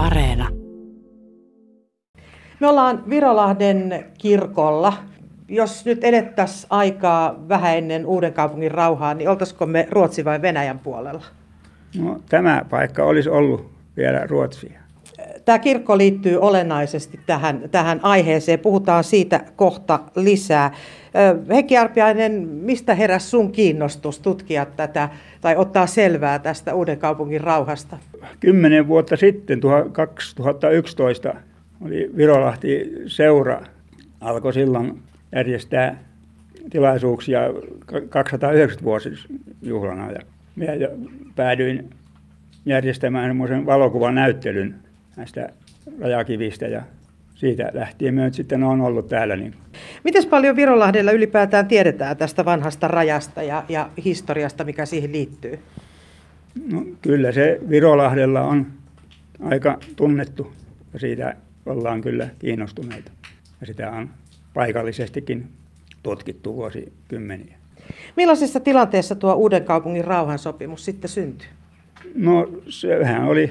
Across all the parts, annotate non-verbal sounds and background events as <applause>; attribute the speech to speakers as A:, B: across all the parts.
A: Areena.
B: Me ollaan Virolahden kirkolla. Jos nyt edettäisiin aikaa vähän ennen uuden kaupungin rauhaa, niin oltaisiko me Ruotsi vai Venäjän puolella?
C: No, tämä paikka olisi ollut vielä Ruotsia.
B: Tämä kirkko liittyy olennaisesti tähän, tähän aiheeseen. Puhutaan siitä kohta lisää. Heikki Arpiainen, mistä heräs sun kiinnostus tutkia tätä tai ottaa selvää tästä uuden kaupungin rauhasta?
C: Kymmenen vuotta sitten, 2011, oli Virolahti seura. Alkoi silloin järjestää tilaisuuksia 290 vuosisjuhlana ja minä päädyin järjestämään semmoisen valokuvan näyttelyn näistä rajakivistä ja siitä lähtien me sitten on ollut täällä. Niin.
B: Miten paljon Virolahdella ylipäätään tiedetään tästä vanhasta rajasta ja, ja historiasta, mikä siihen liittyy?
C: No, kyllä se Virolahdella on aika tunnettu ja siitä ollaan kyllä kiinnostuneita. Ja sitä on paikallisestikin tutkittu vuosikymmeniä.
B: Millaisessa tilanteessa tuo uuden kaupungin rauhansopimus sitten syntyi?
C: No sehän oli,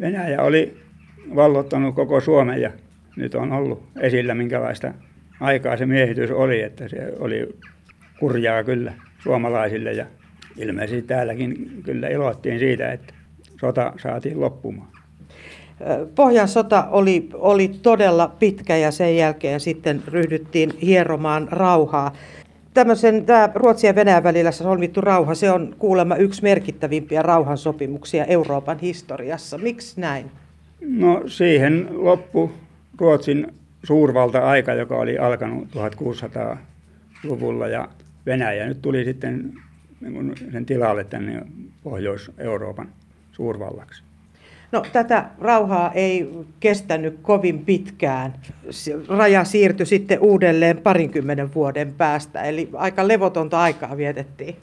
C: Venäjä oli vallottanut koko Suomen ja nyt on ollut esillä minkälaista aikaa se miehitys oli, että se oli kurjaa kyllä suomalaisille ja ilmeisesti täälläkin kyllä ilottiin siitä, että sota saatiin loppumaan.
B: Pohjan sota oli, oli todella pitkä ja sen jälkeen sitten ryhdyttiin hieromaan rauhaa. Tämmöisen, tämä Ruotsin ja Venäjän välillä solmittu rauha, se on kuulemma yksi merkittävimpiä rauhansopimuksia Euroopan historiassa. Miksi näin?
C: No siihen loppu Ruotsin suurvalta-aika, joka oli alkanut 1600-luvulla ja Venäjä nyt tuli sitten niin sen tilalle tänne Pohjois-Euroopan suurvallaksi.
B: No tätä rauhaa ei kestänyt kovin pitkään. Raja siirtyi sitten uudelleen parinkymmenen vuoden päästä, eli aika levotonta aikaa vietettiin.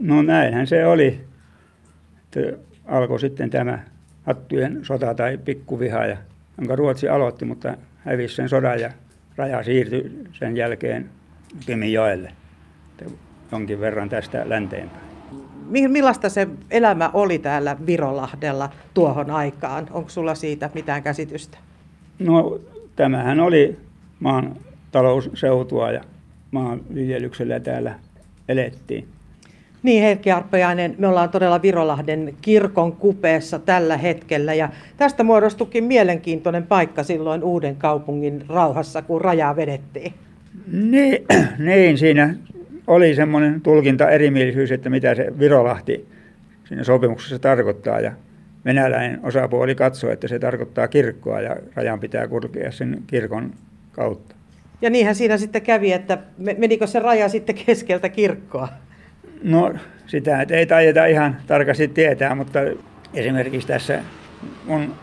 C: No näinhän se oli. Alkoi sitten tämä hattujen sota tai pikkuviha, ja, jonka Ruotsi aloitti, mutta hävisi sen sodan ja raja siirtyi sen jälkeen Kemijoelle jonkin verran tästä länteenpäin.
B: Millaista se elämä oli täällä Virolahdella tuohon aikaan? Onko sulla siitä mitään käsitystä?
C: No tämähän oli maan talousseutua ja maanviljelyksellä täällä elettiin.
B: Niin Heikki Arppajainen, me ollaan todella Virolahden kirkon kupeessa tällä hetkellä ja tästä muodostukin mielenkiintoinen paikka silloin uuden kaupungin rauhassa, kun rajaa vedettiin.
C: Niin, <clears throat> niin siinä oli semmoinen tulkinta erimielisyys, että mitä se Virolahti siinä sopimuksessa tarkoittaa ja venäläinen osapuoli katsoi, että se tarkoittaa kirkkoa ja rajan pitää kulkea sen kirkon kautta.
B: Ja niinhän siinä sitten kävi, että menikö se raja sitten keskeltä kirkkoa?
C: No sitä ei taideta ihan tarkasti tietää, mutta esimerkiksi tässä mun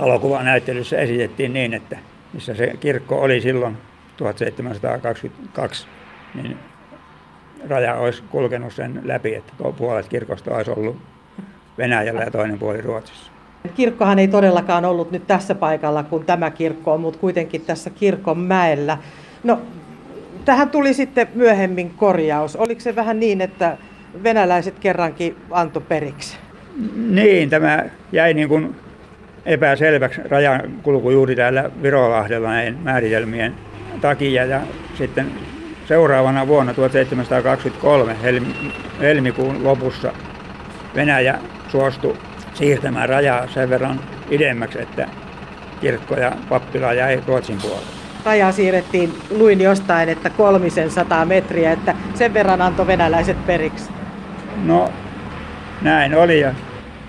C: valokuvanäyttelyssä esitettiin niin, että missä se kirkko oli silloin 1722, niin raja olisi kulkenut sen läpi, että puolet kirkosta olisi ollut Venäjällä ja toinen puoli Ruotsissa.
B: Kirkkohan ei todellakaan ollut nyt tässä paikalla, kun tämä kirkko on, mutta kuitenkin tässä kirkon mäellä. No, tähän tuli sitten myöhemmin korjaus. Oliko se vähän niin, että venäläiset kerrankin antoi periksi?
C: Niin, tämä jäi niin kuin epäselväksi rajan kulku juuri täällä Virolahdella näin määritelmien takia ja sitten seuraavana vuonna 1723 helmikuun lopussa Venäjä suostui siirtämään rajaa sen verran idemmäksi, että kirkko ja pappila jäi Ruotsin puolelle.
B: Rajaa siirrettiin, luin jostain, että kolmisen sataa metriä, että sen verran antoi venäläiset periksi.
C: No näin oli ja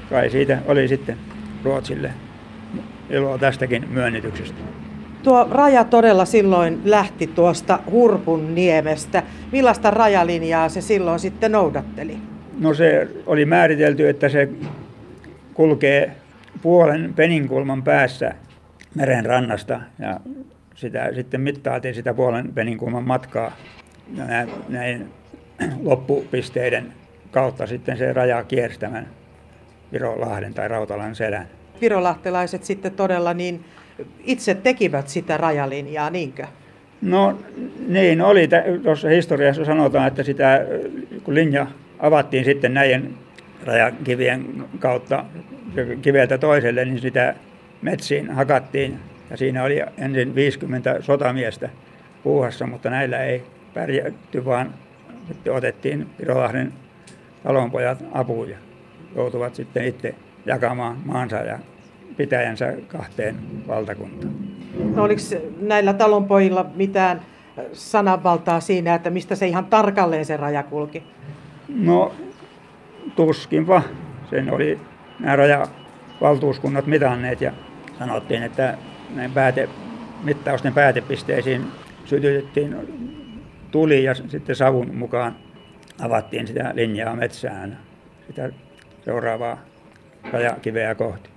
C: kai siitä oli sitten Ruotsille iloa tästäkin myönnytyksestä.
B: Tuo raja todella silloin lähti tuosta Hurpun niemestä. Millaista rajalinjaa se silloin sitten noudatteli?
C: No se oli määritelty, että se kulkee puolen peninkulman päässä meren rannasta ja sitä sitten mittaatiin sitä puolen peninkulman matkaa ja näin loppupisteiden kautta sitten se raja kierstämään Virolahden tai Rautalan selän.
B: Virolahtelaiset sitten todella niin itse tekivät sitä rajalinjaa, niinkö?
C: No niin oli. Tuossa historiassa sanotaan, että sitä, kun linja avattiin sitten näiden rajakivien kautta kiveltä toiselle, niin sitä metsiin hakattiin siinä oli ensin 50 sotamiestä puuhassa, mutta näillä ei pärjätty, vaan sitten otettiin Virolahden talonpojat apuun ja joutuvat sitten itse jakamaan maansa ja pitäjänsä kahteen valtakuntaan.
B: No oliko näillä talonpojilla mitään sananvaltaa siinä, että mistä se ihan tarkalleen se raja kulki?
C: No tuskinpa. Sen oli nämä rajavaltuuskunnat mitanneet ja sanottiin, että näin pääte, mittausten päätepisteisiin sytytettiin tuli ja sitten savun mukaan avattiin sitä linjaa metsään sitä seuraavaa rajakiveä kohti.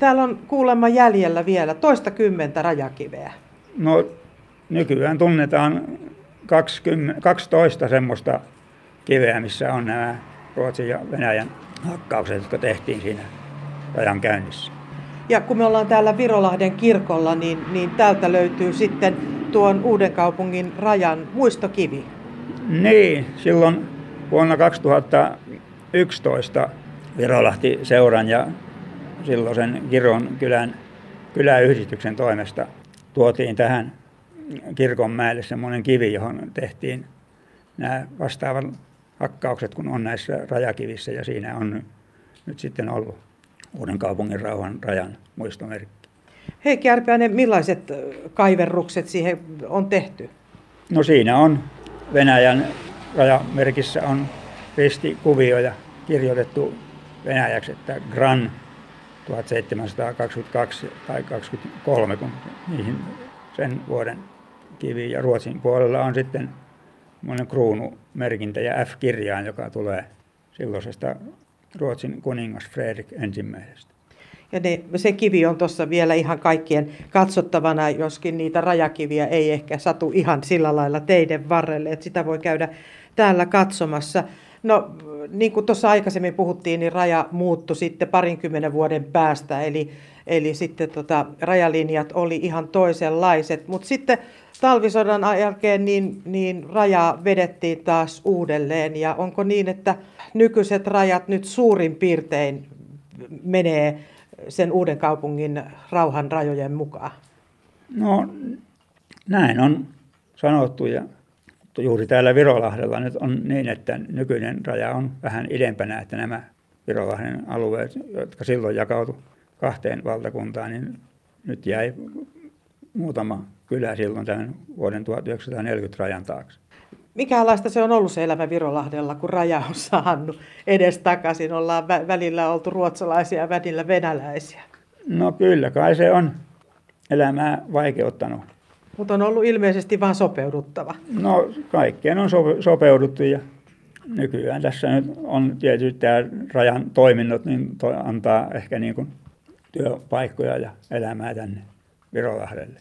B: Täällä on kuulemma jäljellä vielä toista kymmentä rajakiveä.
C: No nykyään tunnetaan 20, 12 semmoista kiveä, missä on nämä Ruotsin ja Venäjän hakkaukset, jotka tehtiin siinä rajan käynnissä.
B: Ja kun me ollaan täällä Virolahden kirkolla, niin, niin täältä löytyy sitten tuon uuden kaupungin rajan muistokivi.
C: Niin, silloin vuonna 2011 Virolahti seuran ja silloisen Kiron kylän kyläyhdistyksen toimesta tuotiin tähän kirkonmäelle semmoinen kivi, johon tehtiin nämä vastaavat hakkaukset, kun on näissä rajakivissä ja siinä on nyt sitten ollut uuden kaupungin rauhan rajan muistomerkki.
B: Hei Kärpäinen, millaiset kaiverrukset siihen on tehty?
C: No siinä on Venäjän rajamerkissä on ristikuvio ja kirjoitettu venäjäksi, että Gran 1722 tai 23, kun niihin sen vuoden kivi. Ja Ruotsin puolella on sitten monen kruunumerkintä ja F-kirjaan, joka tulee silloisesta Ruotsin kuningas Fredrik ensimmäisestä.
B: Ja ne, se kivi on tuossa vielä ihan kaikkien katsottavana, joskin niitä rajakiviä ei ehkä satu ihan sillä lailla teidän varrelle, että sitä voi käydä täällä katsomassa. No niin kuin tuossa aikaisemmin puhuttiin, niin raja muuttui sitten parinkymmenen vuoden päästä, eli, eli sitten tota, rajalinjat oli ihan toisenlaiset. Mutta sitten talvisodan jälkeen niin, niin raja vedettiin taas uudelleen, ja onko niin, että nykyiset rajat nyt suurin piirtein menee sen uuden kaupungin rauhan rajojen mukaan?
C: No näin on sanottu ja juuri täällä Virolahdella nyt on niin, että nykyinen raja on vähän idempänä, että nämä Virolahden alueet, jotka silloin jakautu kahteen valtakuntaan, niin nyt jäi muutama kylä silloin tämän vuoden 1940 rajan taakse.
B: Mikälaista se on ollut se elämä Virolahdella, kun raja on saanut edes takaisin? Ollaan vä- välillä oltu ruotsalaisia ja välillä venäläisiä.
C: No kyllä kai se on elämää vaikeuttanut.
B: Mutta on ollut ilmeisesti vain sopeuduttava.
C: No kaikkeen on so- sopeuduttu ja nykyään tässä nyt on tietysti tämä rajan toiminnot, niin to- antaa ehkä niin kuin työpaikkoja ja elämää tänne Virolahdelle.